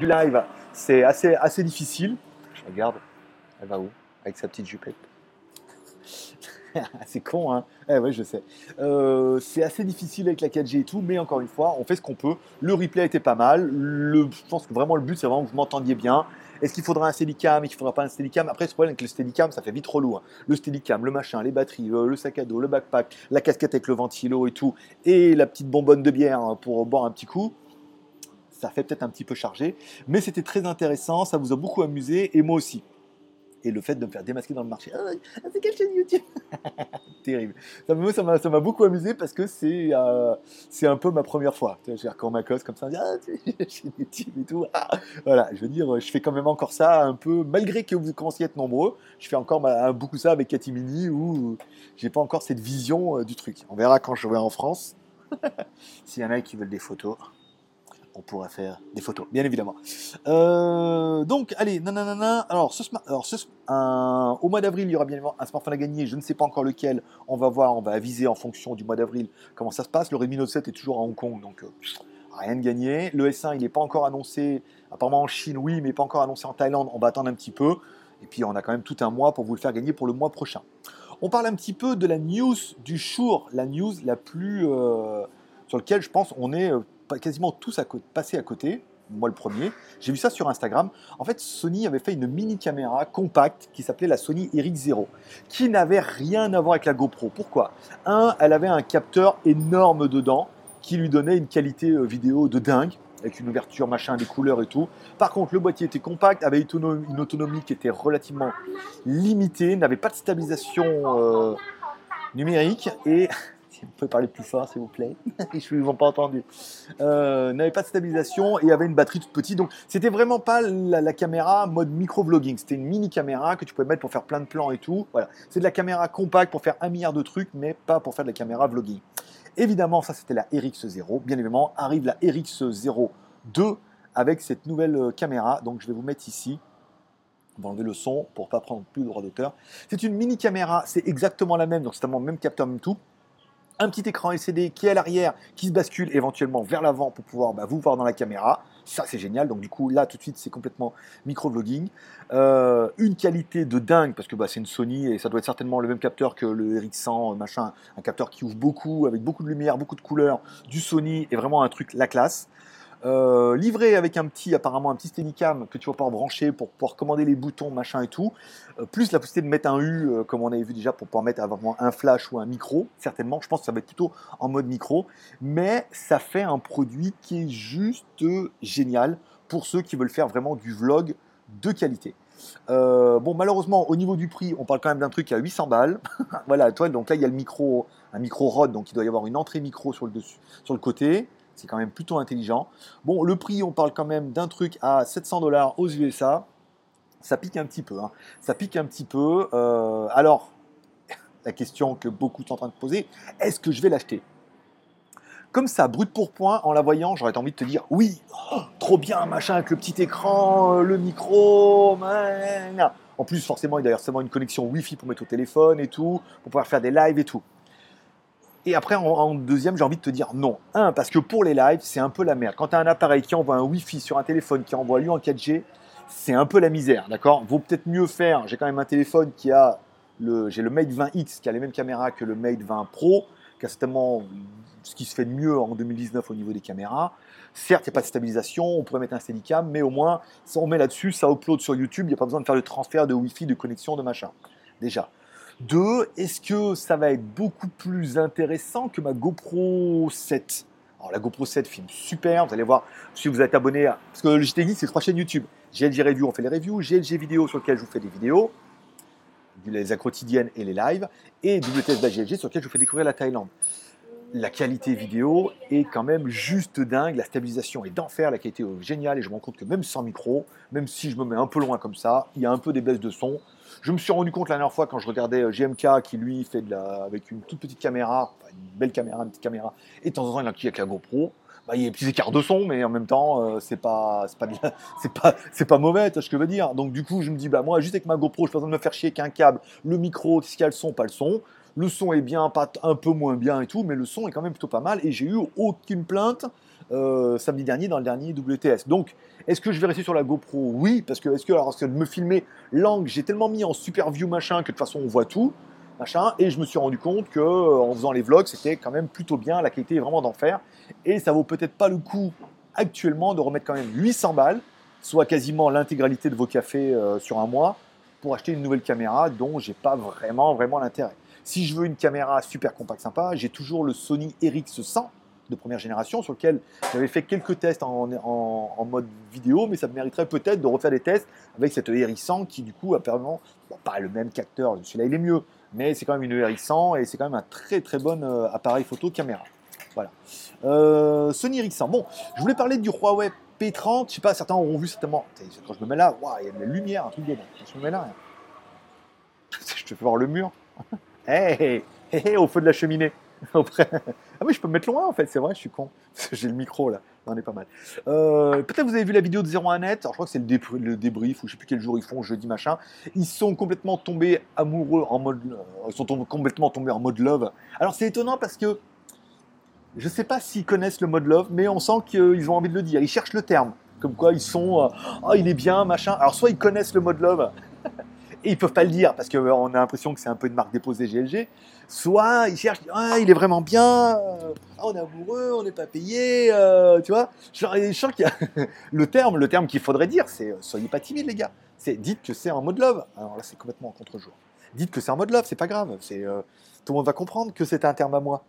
du live, c'est assez, assez difficile. Je regarde, elle va où? Avec sa petite jupette. c'est con, hein eh ouais, je sais. Euh, c'est assez difficile avec la 4G et tout, mais encore une fois, on fait ce qu'on peut. Le replay était pas mal. Le, je pense que vraiment le but, c'est vraiment que vous m'entendiez bien. Est-ce qu'il faudra un Steadicam? Et qu'il faudra pas un Steadicam? Après, ce problème avec le Steadicam, ça fait vite trop lourd. Le Steadicam, le machin, les batteries, le, sac à dos, le backpack, la casquette avec le ventilo et tout, et la petite bonbonne de bière hein, pour boire un petit coup ça fait peut-être un petit peu chargé, mais c'était très intéressant, ça vous a beaucoup amusé, et moi aussi. Et le fait de me faire démasquer dans le marché, ah, c'est quelle chaîne YouTube? Terrible. Ça, m'a, ça m'a beaucoup amusé parce que c'est, euh, un peu ma première fois. Sais, quand ma cause comme ça, on dit, ah, chaîne YouTube et tout. Ah, voilà, je veux dire, je fais quand même encore ça un peu, malgré que vous commenciez à être nombreux, je fais encore beaucoup ça avec Katimini où j'ai pas encore cette vision euh, du truc. On verra quand je vais en France. S'il y en a qui veulent des photos on pourrait faire des photos, bien évidemment. Euh, donc, allez, nanana. Alors, ce, alors un, au mois d'avril, il y aura bien évidemment un smartphone à gagner. Je ne sais pas encore lequel. On va voir, on va aviser en fonction du mois d'avril comment ça se passe. Le Redmi Note 7 est toujours à Hong Kong, donc euh, rien de gagné. Le S1, il n'est pas encore annoncé. Apparemment en Chine, oui, mais pas encore annoncé en Thaïlande. On va attendre un petit peu. Et puis, on a quand même tout un mois pour vous le faire gagner pour le mois prochain. On parle un petit peu de la news du jour, la news la plus euh, sur laquelle je pense on est quasiment tous à passés à côté, moi le premier. J'ai vu ça sur Instagram. En fait, Sony avait fait une mini caméra compacte qui s'appelait la Sony Eric Zero, qui n'avait rien à voir avec la GoPro. Pourquoi? Un, elle avait un capteur énorme dedans qui lui donnait une qualité euh, vidéo de dingue avec une ouverture, machin, des couleurs et tout. Par contre, le boîtier était compact, avait une autonomie qui était relativement limitée, n'avait pas de stabilisation euh, numérique et vous pouvez parler plus fort, s'il vous plaît. Je ne vous pas entendu. Euh, n'avait pas de stabilisation et avait une batterie toute petite. Donc, c'était vraiment pas la, caméra mode micro-vlogging. C'était une mini caméra que tu pouvais mettre pour faire plein de plans et tout. Voilà. C'est de la caméra compacte pour faire un milliard de trucs, mais pas pour faire de la caméra vlogging. Évidemment, ça c'était la RX0. Bien évidemment, arrive la RX02 avec cette nouvelle euh, caméra. Donc, je vais vous mettre ici. On va enlever le son pour pas prendre plus de droit d'auteur. C'est une mini caméra, c'est exactement la même, donc c'est le même capteur, même tout un petit écran LCD qui est à l'arrière, qui se bascule éventuellement vers l'avant pour pouvoir bah, vous voir dans la caméra. Ça, c'est génial. Donc, du coup, là, tout de suite, c'est complètement micro-vlogging. Euh, une qualité de dingue, parce que bah, c'est une Sony et ça doit être certainement le même capteur que le RX100, machin. Un capteur qui ouvre beaucoup, avec beaucoup de lumière, beaucoup de couleurs, du Sony et vraiment un truc la classe. Euh, livré avec un petit, apparemment un petit Steadicam que tu vas pouvoir brancher pour pouvoir commander les boutons, machin et tout, euh, plus la possibilité de mettre un U, euh, comme on avait vu déjà, pour pouvoir mettre un flash ou un micro, certainement, je pense que ça va être plutôt en mode micro, mais ça fait un produit qui est juste génial pour ceux qui veulent faire vraiment du vlog de qualité. bon, malheureusement, au niveau du prix, on parle quand même d'un truc à 800 balles. voilà, toi, donc là, il y a le micro, un micro Rode, donc il doit y avoir une entrée micro sur le, dessus, sur le côté. C'est quand même plutôt intelligent. Bon, le prix, on parle quand même d'un truc à 700 dollars aux USA. Ça pique un petit peu. Hein. Ça pique un petit peu. Euh, alors, la question que beaucoup sont en train de poser, est-ce que je vais l'acheter? Comme ça, brut pour point, en la voyant, j'aurais envie de te dire oui, oh, trop bien, machin, avec le petit écran, euh, le micro, En plus, forcément, il y a seulement une connexion Wi-Fi pour mettre au téléphone et tout, pour pouvoir faire des lives et tout. Et après, en, deuxième, j'ai envie de te dire non. Un, parce que pour les lives, c'est un peu la merde. Quand tu as un appareil qui envoie un Wi-Fi sur un téléphone qui envoie lui en 4G, c'est un peu la misère, d'accord? Vaut peut-être mieux faire. J'ai quand même un téléphone qui a le, j'ai le Mate 20X qui a les mêmes caméras que le Mate 20 Pro, qui a certainement ce qui se fait de mieux en 2019 au niveau des caméras. Certes, il n'y a pas de stabilisation, on pourrait mettre un Steadicam, mais au moins, si on met là-dessus, ça upload sur YouTube, il n'y a pas besoin de faire le transfert de Wi-Fi, de connexion, de machin. Déjà. Deux, est-ce que ça va être beaucoup plus intéressant que ma GoPro 7 alors la GoPro 7 filme super, vous allez voir si vous êtes abonné à... Parce que t'ai dit, c'est trois chaînes YouTube. GLG Review, on fait les reviews. GLG Vidéo, sur lequel je vous fais des vidéos, les quotidiennes et les lives. Et WTS GLG, sur lequel je vous fais découvrir la Thaïlande. La qualité vidéo est quand même juste dingue. La stabilisation est d'enfer, la qualité est géniale. Et je me rends compte que même sans micro, même si je me mets un peu loin comme ça, il y a un peu des baisses de son. Je me suis rendu compte la dernière fois quand je regardais euh, GMK qui lui fait de la, avec une toute petite caméra, une belle caméra, une petite caméra, et de temps en temps il a avec la GoPro. Bah, il y a des petits écarts de son, mais en même temps, euh, c'est pas, c'est pas, c'est pas, pas mauvais, tu ce que je veux dire. Donc du coup, je me dis, bah moi, juste avec ma GoPro, je pas besoin de me faire chier qu'un câble, le micro, qu'est-ce qu'il y a le son, pas le son. Le son est bien, pas un peu moins bien et tout, mais le son est quand même plutôt pas mal. Et j'ai eu aucune plainte euh, samedi dernier dans le dernier WTS. Donc, est-ce que je vais rester sur la GoPro? Oui, parce que est-ce que alors, de me filmer l'angle, j'ai tellement mis en super view machin que de toute façon on voit tout. Machin, et je me suis rendu compte que euh, en faisant les vlogs, c'était quand même plutôt bien, la qualité est vraiment d'enfer, et ça vaut peut-être pas le coup actuellement de remettre quand même 800 balles, soit quasiment l'intégralité de vos cafés euh, sur un mois, pour acheter une nouvelle caméra dont j'ai pas vraiment vraiment l'intérêt. Si je veux une caméra super compacte sympa, j'ai toujours le Sony RX100 de première génération sur lequel j'avais fait quelques tests en, mode vidéo, mais ça mériterait peut-être de refaire des tests avec cette RX100 qui du coup apparemment, pas le même capteur, celui-là il est mieux, mais c'est quand même une RX100 et c'est quand même un très très bon euh, appareil photo caméra. Voilà. Euh, Sony RX100. Bon, je voulais parler du Huawei P30. Je sais pas, certains auront vu certainement. Quand je me mets là, il y a de la lumière, un truc. Quand je me mets là, je te fais voir le mur. Hé, hey, au feu de la cheminée. ah oui, je peux me mettre loin en fait, c'est vrai, je suis con. J'ai le micro là, on est pas mal. Euh, peut-être vous avez vu la vidéo de 01net, alors je crois que c'est le, débrief, ou je sais plus quel jour ils font, jeudi machin. Ils sont complètement tombés amoureux en mode. Euh, ils sont complètement tombés en mode love. Alors c'est étonnant parce que je sais pas s'ils connaissent le mode love, mais on sent qu'ils ont envie de le dire. Ils cherchent le terme. Comme quoi ils sont. oh, il est bien, machin. Alors soit ils connaissent le mode love, et ils peuvent pas le dire parce qu'on euh, a l'impression que c'est un peu une marque déposée GLG. Soit ils cherchent, ah, il est vraiment bien, euh, ah, on est amoureux, on n'est pas payé, euh, tu vois. Le terme qu'il faudrait dire, c'est soyez pas timide les gars. C'est dites que c'est en mode love. Alors là, c'est complètement en contre-jour. Dites que c'est en mode love, c'est pas grave. C'est tout le monde va comprendre que c'est un terme à moi.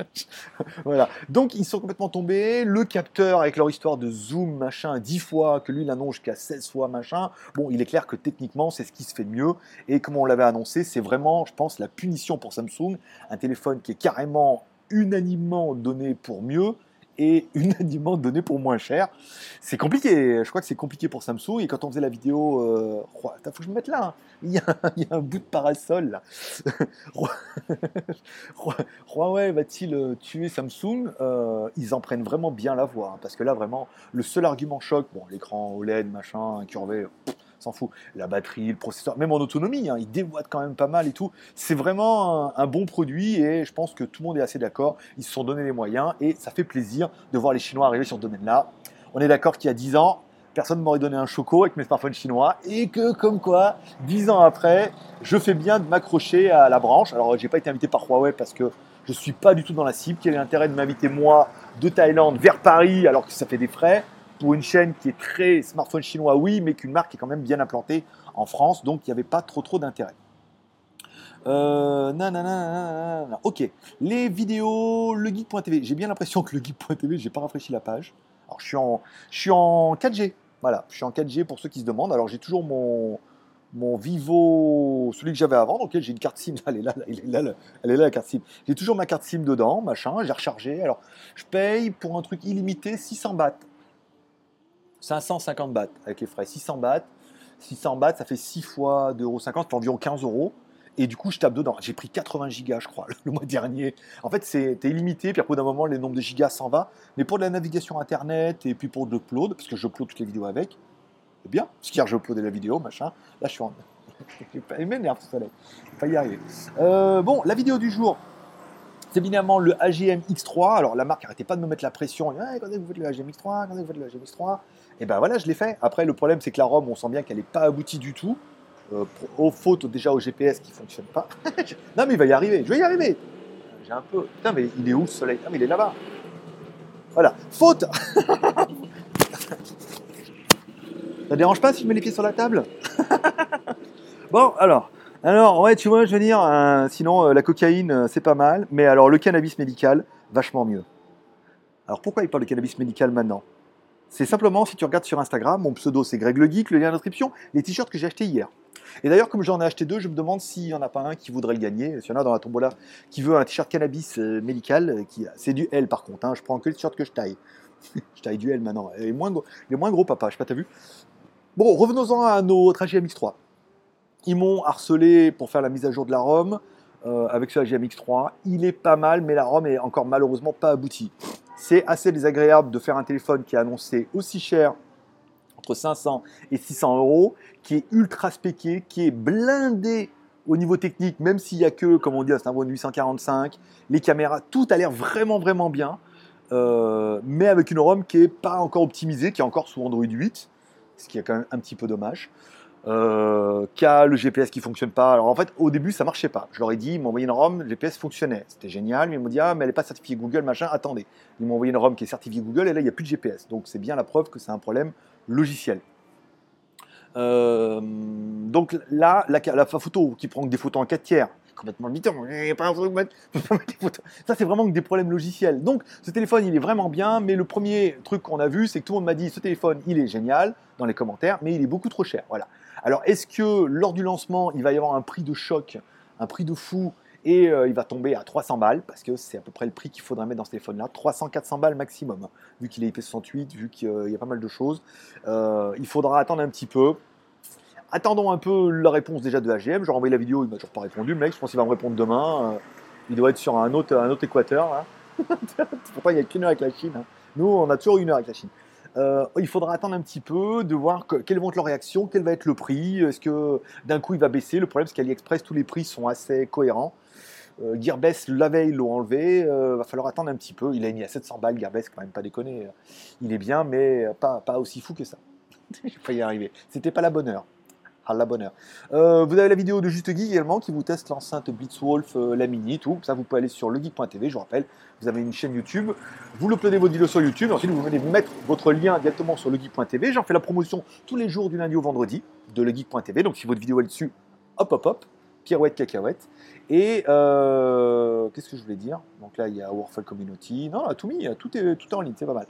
voilà. Donc ils sont complètement tombés. Le capteur avec leur histoire de zoom machin 10 fois, que lui il annonce qu'à 16 fois machin. Bon, il est clair que techniquement c'est ce qui se fait mieux. Et comme on l'avait annoncé, c'est vraiment, je pense, la punition pour Samsung. Un téléphone qui est carrément unanimement donné pour mieux et unanimement donné pour moins cher. C'est compliqué, je crois que c'est compliqué pour Samsung. Et quand on faisait la vidéo, euh, faut que je me mette là, hein. il, y a, un bout de parasol là. Huawei va-t-il euh, tuer Samsung? Euh, Ils en prennent vraiment bien la voix, hein, parce que là vraiment, le seul argument choc, bon, l'écran OLED, machin, incurvé, s'en fout. La batterie, le processeur, même en autonomie, hein, il quand même pas mal et tout. C'est vraiment un, bon produit et je pense que tout le monde est assez d'accord. Ils se sont donné les moyens et ça fait plaisir de voir les Chinois arriver sur ce domaine-là. On est d'accord qu'il y a 10 ans, personne ne m'aurait donné un choco avec mes smartphones chinois et que, comme quoi, 10 ans après, je fais bien de m'accrocher à la branche. Alors, j'ai pas été invité par Huawei parce que je suis pas du tout dans la cible. Quel est l'intérêt de m'inviter moi de Thaïlande vers Paris alors que ça fait des frais? Une chaîne qui est très smartphone chinois, oui, mais qu'une marque est quand même bien implantée en France, donc il n'y avait pas trop trop d'intérêt. Euh, ok, les vidéos, le geek.tv. J'ai bien l'impression que le geek.tv, j'ai pas rafraîchi la page. Alors je suis en, je suis en 4G. Voilà, je suis en 4G pour ceux qui se demandent. Alors j'ai toujours mon, mon Vivo, celui que j'avais avant, donc j'ai une carte SIM, elle est là, elle est là, elle est là la carte SIM. J'ai toujours ma carte SIM dedans, machin, j'ai rechargé. Alors je paye pour un truc illimité 600 bahts. 550 bahts avec les frais, 600 bahts. 600 bahts, ça fait 6 fois 2,50 euros, ça fait environ 15 euros. Et du coup, je tape dedans. J'ai pris 80 gigas, je crois, le mois dernier. En fait, c'est illimité, puis après, d'un moment, le nombre de gigas s'en va. Mais pour de la navigation Internet et puis pour de l'upload, parce que je upload toutes les vidéos avec, c'est bien. Parce qu'hier, j'ai uploadé la vidéo, machin. Là, je suis en. Il m'énerve ce soleil. Je pas y arriver. Euh, bon, la vidéo du jour, c'est évidemment le AGM X3. Alors la marque n'arrêtait pas de me mettre la pression. quand est-ce que vous faites le AGM X3 Quand est-ce que vous faites le AGM X3 Et ben voilà, je l'ai fait. Après, le problème, c'est que la ROM, on sent bien qu'elle n'est pas aboutie du tout. Euh, aux déjà au GPS qui ne fonctionne pas. non, mais il va y arriver. Je vais y arriver. J'ai un peu. Putain, mais il est où le soleil? Ah, mais il est là-bas. Voilà. Faute Ça dérange pas si je mets les pieds sur la table? Bon, alors. Alors, ouais, tu vois, je veux dire, euh, sinon, euh, la cocaïne, euh, c'est pas mal, mais alors le cannabis médical, vachement mieux. Alors, pourquoi il parle de cannabis médical maintenant? C'est simplement, si tu regardes sur Instagram, mon pseudo c'est Greg le Geek, le lien d'inscription, les t-shirts que j'ai achetés hier. Et d'ailleurs, comme j'en ai acheté deux, je me demande s'il n'y en a pas un qui voudrait le gagner. S'il y en a dans la tombola qui veut un t-shirt cannabis médical, qui... c'est du L par contre, hein, je prends que le t-shirt que je taille. je taille du L maintenant. Il est moins, gros, moins gros, papa, je sais pas, t'as vu? Bon, revenons-en à notre AGMX3. Ils m'ont harcelé pour faire la mise à jour de la ROM euh, avec ce GMX3. Il est pas mal, mais la ROM est encore malheureusement pas aboutie. C'est assez désagréable de faire un téléphone qui est annoncé aussi cher, entre 500 et 600 euros, qui est ultra spéqué, qui est blindé au niveau technique, même s'il n'y a que, comme on dit, un Snapdragon 845, les caméras, tout a l'air vraiment, vraiment bien. euh, mais avec une ROM qui n'est pas encore optimisée, qui est encore sous Android 8, ce qui est quand même un petit peu dommage. Euh, a le GPS qui fonctionne pas. Alors en fait, au début, ça marchait pas. Je leur ai dit, ils m'ont envoyé une ROM, le GPS fonctionnait. C'était génial, mais ils m'ont dit, ah, mais elle n'est pas certifiée Google, machin, attendez. Ils m'ont envoyé une ROM qui est certifiée Google, et là, il n'y a plus de GPS. Donc c'est bien la preuve que c'est un problème logiciel. Euh, donc là, la, photo qui prend des photos en 4 tiers, complètement photos. Ça, c'est vraiment des problèmes logiciels. Donc, ce téléphone, il est vraiment bien, mais le premier truc qu'on a vu, c'est que tout le monde m'a dit, ce téléphone, il est génial, dans les commentaires, mais il est beaucoup trop cher. Voilà. Alors, est-ce que lors du lancement, il va y avoir un prix de choc, un prix de fou, et euh, il va tomber à 300 balles, parce que c'est à peu près le prix qu'il faudrait mettre dans ce téléphone-là, 300-400 balles maximum, vu qu'il est IP68, vu qu'il y a pas mal de choses. Euh, il faudra attendre un petit peu. Attendons un peu la réponse déjà de AGM. J'ai envoyé la vidéo, il m'a toujours pas répondu, mec. Je pense qu'il va me répondre demain. Euh, il doit être sur un autre, équateur. Pourquoi il n'y a qu'une heure avec la Chine. Hein. Nous, on a toujours une heure avec la Chine. Euh, il faudra attendre un petit peu de voir quelles vont être leurs réactions, quel va être le prix. Est-ce que d'un coup il va baisser? Le problème, c'est qu'AliExpress, tous les prix sont assez cohérents. Euh, Gearbest, la veille, l'ont enlevé. Euh, va falloir attendre un petit peu. Il a mis à 700 balles, Gearbest, quand même pas déconner. Il est bien, mais pas, pas aussi fou que ça. Je vais pas y arriver. C'était pas la bonne heure à la bonne heure. Euh, vous avez la vidéo de Juste Geek également qui vous teste l'enceinte Blitzwolf, euh, la mini, tout. Ça, vous pouvez aller sur legeek.tv, je vous rappelle. Vous avez une chaîne YouTube. Vous uploadez vos vidéos sur YouTube. Ensuite, vous venez mettre votre lien directement sur legeek.tv. J'en fais la promotion tous les jours du lundi au vendredi de legeek.tv. Donc, si votre vidéo est dessus, hop, hop, hop. Pirouette, cacahuète. Et euh, qu'est-ce que je voulais dire? Donc là, il y a Warfall Community. Non, tout tout est, tout est en ligne, c'est pas mal.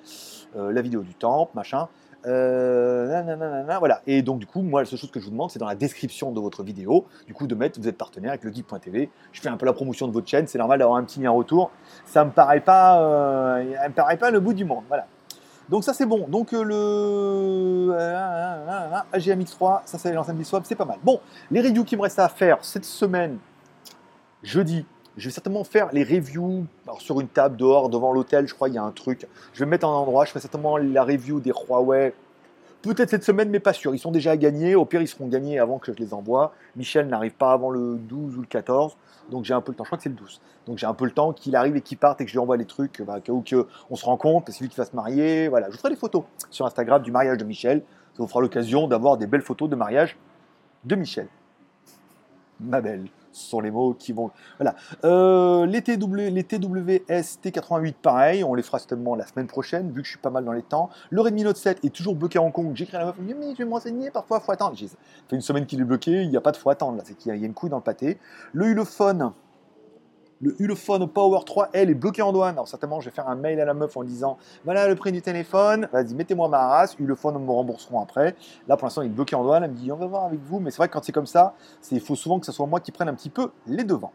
la vidéo du temple, machin. Euh, voilà. Et donc, du coup, moi, la seule chose que je vous demande, c'est dans la description de votre vidéo, du coup, de mettre, vous êtes partenaire avec le geek.tv. Je fais un peu la promotion de votre chaîne, c'est normal d'avoir un petit lien retour. Ça me paraît pas, euh, me paraît pas le bout du monde. Voilà. Donc ça c'est bon. Donc euh, le AGM X3, ça c'est l'enceinte Swap, c'est pas mal. Bon, les reviews qui me restent à faire cette semaine, jeudi, je vais certainement faire les reviews sur une table dehors devant l'hôtel. Je crois il y a un truc. Je vais me mettre en endroit. Je ferai certainement la review des Huawei. Peut-être cette semaine, mais pas sûr. Ils sont déjà à gagner. Au pire, ils seront gagnés avant que je les envoie. Michel n'arrive pas avant le 12 ou le 14. Donc j'ai un peu le temps. Je crois que c'est le 12. Donc j'ai un peu le temps qu'il arrive et qu'il parte et que je lui envoie les trucs. Bah, ou qu'on se rencontre. C'est lui qui va se marier. Voilà. Je ferai des photos sur Instagram du mariage de Michel. Ça vous fera l'occasion d'avoir des belles photos de mariage de Michel. Ma belle ce sont les mots qui vont. Voilà. Euh, les, TW, les TWS T88, pareil, on les fera certainement la semaine prochaine, vu que je suis pas mal dans les temps. Le Redmi Note 7 est toujours bloqué à Hong Kong. J'écris à la meuf, mais je vais me renseigner, parfois faut attendre. Ça fait une semaine qu'il est bloqué, il n'y a pas de faut attendre, là, c'est qu'il y a une couille dans le pâté. Le Ulefone, le Ulefone Power 3 L est bloqué en douane. Alors certainement, je vais faire un mail à la meuf en disant voilà le prix du téléphone. Vas-y, mettez-moi ma race. Ulefone, me rembourseront après. Là, pour l'instant, il est bloqué en douane. Elle me dit on va voir avec vous. Mais c'est vrai que quand c'est comme ça, il faut souvent que ce soit moi qui prenne un petit peu les devants.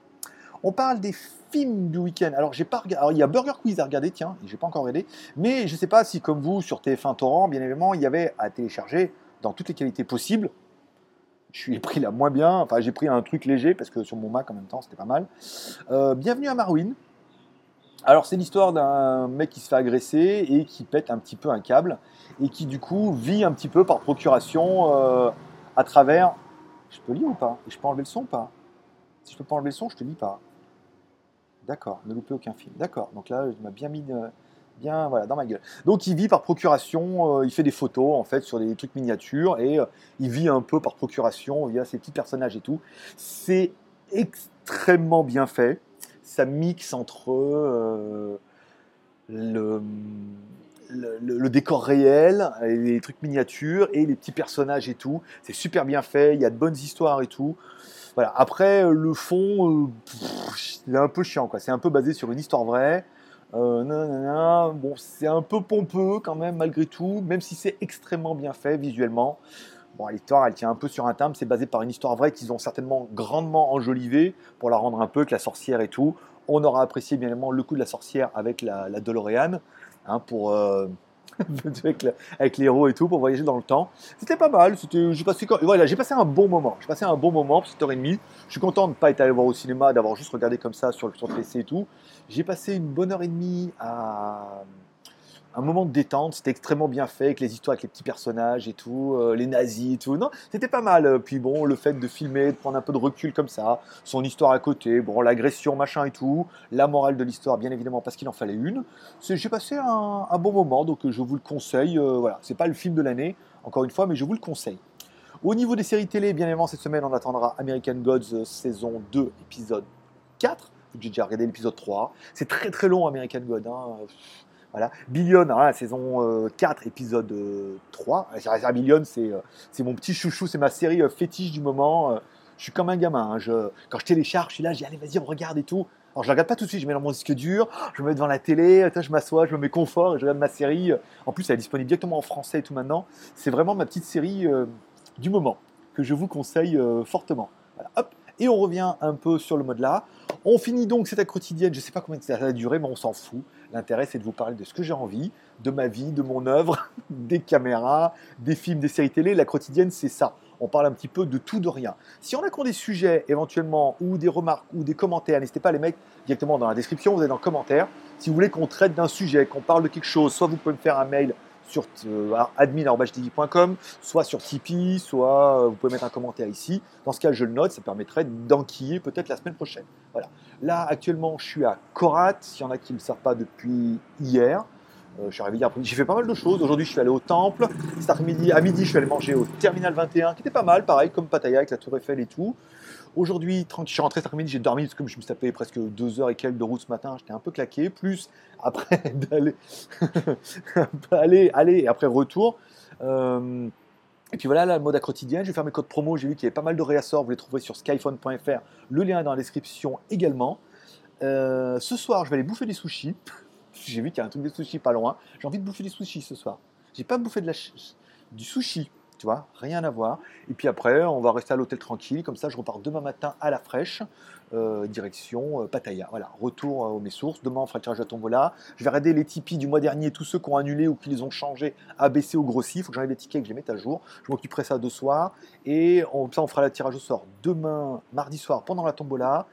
On parle des films du week-end. Alors, j'ai pas Alors, il y a Burger Quiz à regarder, tiens, j'ai pas encore regardé. Mais je ne sais pas si, comme vous, sur TF1 Torrent, bien évidemment, il y avait à télécharger dans toutes les qualités possibles je suis pris la moins bien. Enfin, j'ai pris un truc léger parce que sur mon Mac en même temps, c'était pas mal. Euh, bienvenue à Marwin. Alors, c'est l'histoire d'un mec qui se fait agresser et qui pète un petit peu un câble et qui, du coup, vit un petit peu par procuration euh, à travers. Je peux lire ou pas? Je peux enlever le son ou pas? Si je peux pas enlever le son, je te lis pas. D'accord, ne loupez aucun film. D'accord, donc là, il m'a bien mis. De bien voilà, dans ma gueule. Donc il vit par procuration, euh, il fait des photos en fait sur des trucs miniatures et euh, il vit un peu par procuration via ses petits personnages et tout. C'est extrêmement bien fait. Ça mixe entre euh, le, le, décor réel, les trucs miniatures et les petits personnages et tout. C'est super bien fait, il y a de bonnes histoires et tout. Voilà. Après, le fond, c'est un peu chiant. quoi. C'est un peu basé sur une histoire vraie. Euh, bon, c'est un peu pompeux quand même malgré tout, même si c'est extrêmement bien fait visuellement. Bon, l'histoire, elle tient un peu sur un timbre. C'est basé par une histoire vraie qu'ils ont certainement grandement enjolivée pour la rendre un peu que la sorcière et tout. On aura apprécié bien évidemment le coup de la sorcière avec la, la hein, pour, euh, avec, les héros et tout pour voyager dans le temps. C'était pas mal. j'ai passé, un bon moment. J'ai passé un bon moment pour cette heure et demie. Je suis content de ne pas être allé voir au cinéma, d'avoir juste regardé comme ça sur, le PC et tout. J'ai passé une bonne heure et demie à, un moment de détente. C'était extrêmement bien fait, avec les histoires avec les petits personnages et tout, euh, les nazis et tout. Non, c'était pas mal. Puis bon, le fait de filmer, de prendre un peu de recul comme ça, son histoire à côté, bon, l'agression, machin et tout, la morale de l'histoire, bien évidemment, parce qu'il en fallait une. J'ai passé un, bon moment, donc je vous le conseille. Euh, voilà, c'est pas le film de l'année, encore une fois, mais je vous le conseille. Au niveau des séries télé, bien évidemment, cette semaine, on attendra American Gods euh, saison 2, épisode 4. J'ai déjà regardé l'épisode 3. C'est très très long, American Gods. Hein. Billion, saison 4, euh, épisode 3. Euh, Billion, c'est mon petit chouchou, c'est ma série fétiche du moment. Je suis comme un gamin. Hein. Quand je télécharge, je suis là, dis allez, vas-y, on regarde et tout. Alors je la regarde pas tout de suite, je mets dans mon disque dur, je me mets devant la télé, je m'assois, je me mets confort et je regarde ma série. En plus, elle est disponible directement en français et tout maintenant. C'est vraiment ma petite série du moment que je vous conseille euh, fortement. et on revient un peu sur le mode là. On finit donc cette quotidienne, je ne sais pas combien ça va durer, mais on s'en fout. L'intérêt, c'est de vous parler de ce que j'ai envie, de ma vie, de mon œuvre, des caméras, des films, des séries télé. La quotidienne, c'est ça. On parle un petit peu de tout, de rien. Si on a qu'on des sujets éventuellement, ou des remarques, ou des commentaires, n'hésitez pas les mecs directement dans la description, vous êtes dans le commentaire. Si vous voulez qu'on traite d'un sujet, qu'on parle de quelque chose, soit vous pouvez me faire un mail sur euh, admin.com, soit sur Tipeee, soit euh, vous pouvez mettre un commentaire ici. Dans ce cas, je le note, ça permettrait d'enquiller peut-être la semaine prochaine. Voilà. Là, actuellement, je suis à Korat. S'il y en a qui ne le savent pas depuis hier, après J'ai fait pas mal de choses. Aujourd'hui, je suis allé au temple. Cet après-midi, à midi, je suis allé manger au Terminal 21, qui était pas mal, pareil, comme Pattaya avec la Tour Eiffel et tout. Aujourd'hui, je suis rentré cet après-midi, j'ai dormi parce que je me suis tapé presque deux heures et quelques de route ce matin, j'étais un peu claqué. Plus après d'aller, aller, aller et après retour. Euh, et puis voilà, la mode à quotidienne, je vais faire mes codes promo. J'ai vu qu'il y avait pas mal de réassorts, vous les trouverez sur skyphone.fr. Le lien est dans la description également. Euh, ce soir, je vais aller bouffer des sushis. J'ai vu qu'il y a un truc de sushi pas loin. J'ai envie de bouffer des sushis ce soir. J'ai pas bouffé de la du sushi tu vois, rien à voir. Et puis après, on va rester à l'hôtel tranquille, comme ça je repars demain matin à la fraîche, euh, direction euh, Pattaya. Voilà, retour euh, aux mes sources. Demain, on fera le tirage à tombola. Je vais regarder les Tipeee du mois dernier, tous ceux qui ont annulé ou qui les ont changés, abaissés ou grossis. Il faut que j'enlève les tickets et que je les mette à jour. Je m'occuperai ça de soir. Et on, ça, on fera le tirage au sort demain, mardi soir, pendant la tombola.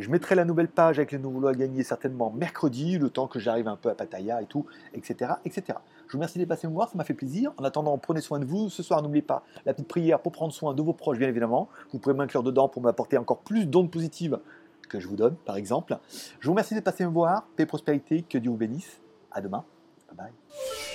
Je mettrai la nouvelle page avec les nouveaux lots à gagner certainement mercredi, le temps que j'arrive un peu à Pattaya et tout, etc. etc. Je vous remercie d'être passé me voir, ça m'a fait plaisir. En attendant, prenez soin de vous. Ce soir, n'oubliez pas la petite prière pour prendre soin de vos proches, bien évidemment. Vous pourrez m'inclure dedans pour m'apporter encore plus d'ondes positives que je vous donne, par exemple. Je vous remercie d'être passé me voir. Paix et prospérité, que Dieu vous bénisse. À demain. Bye bye.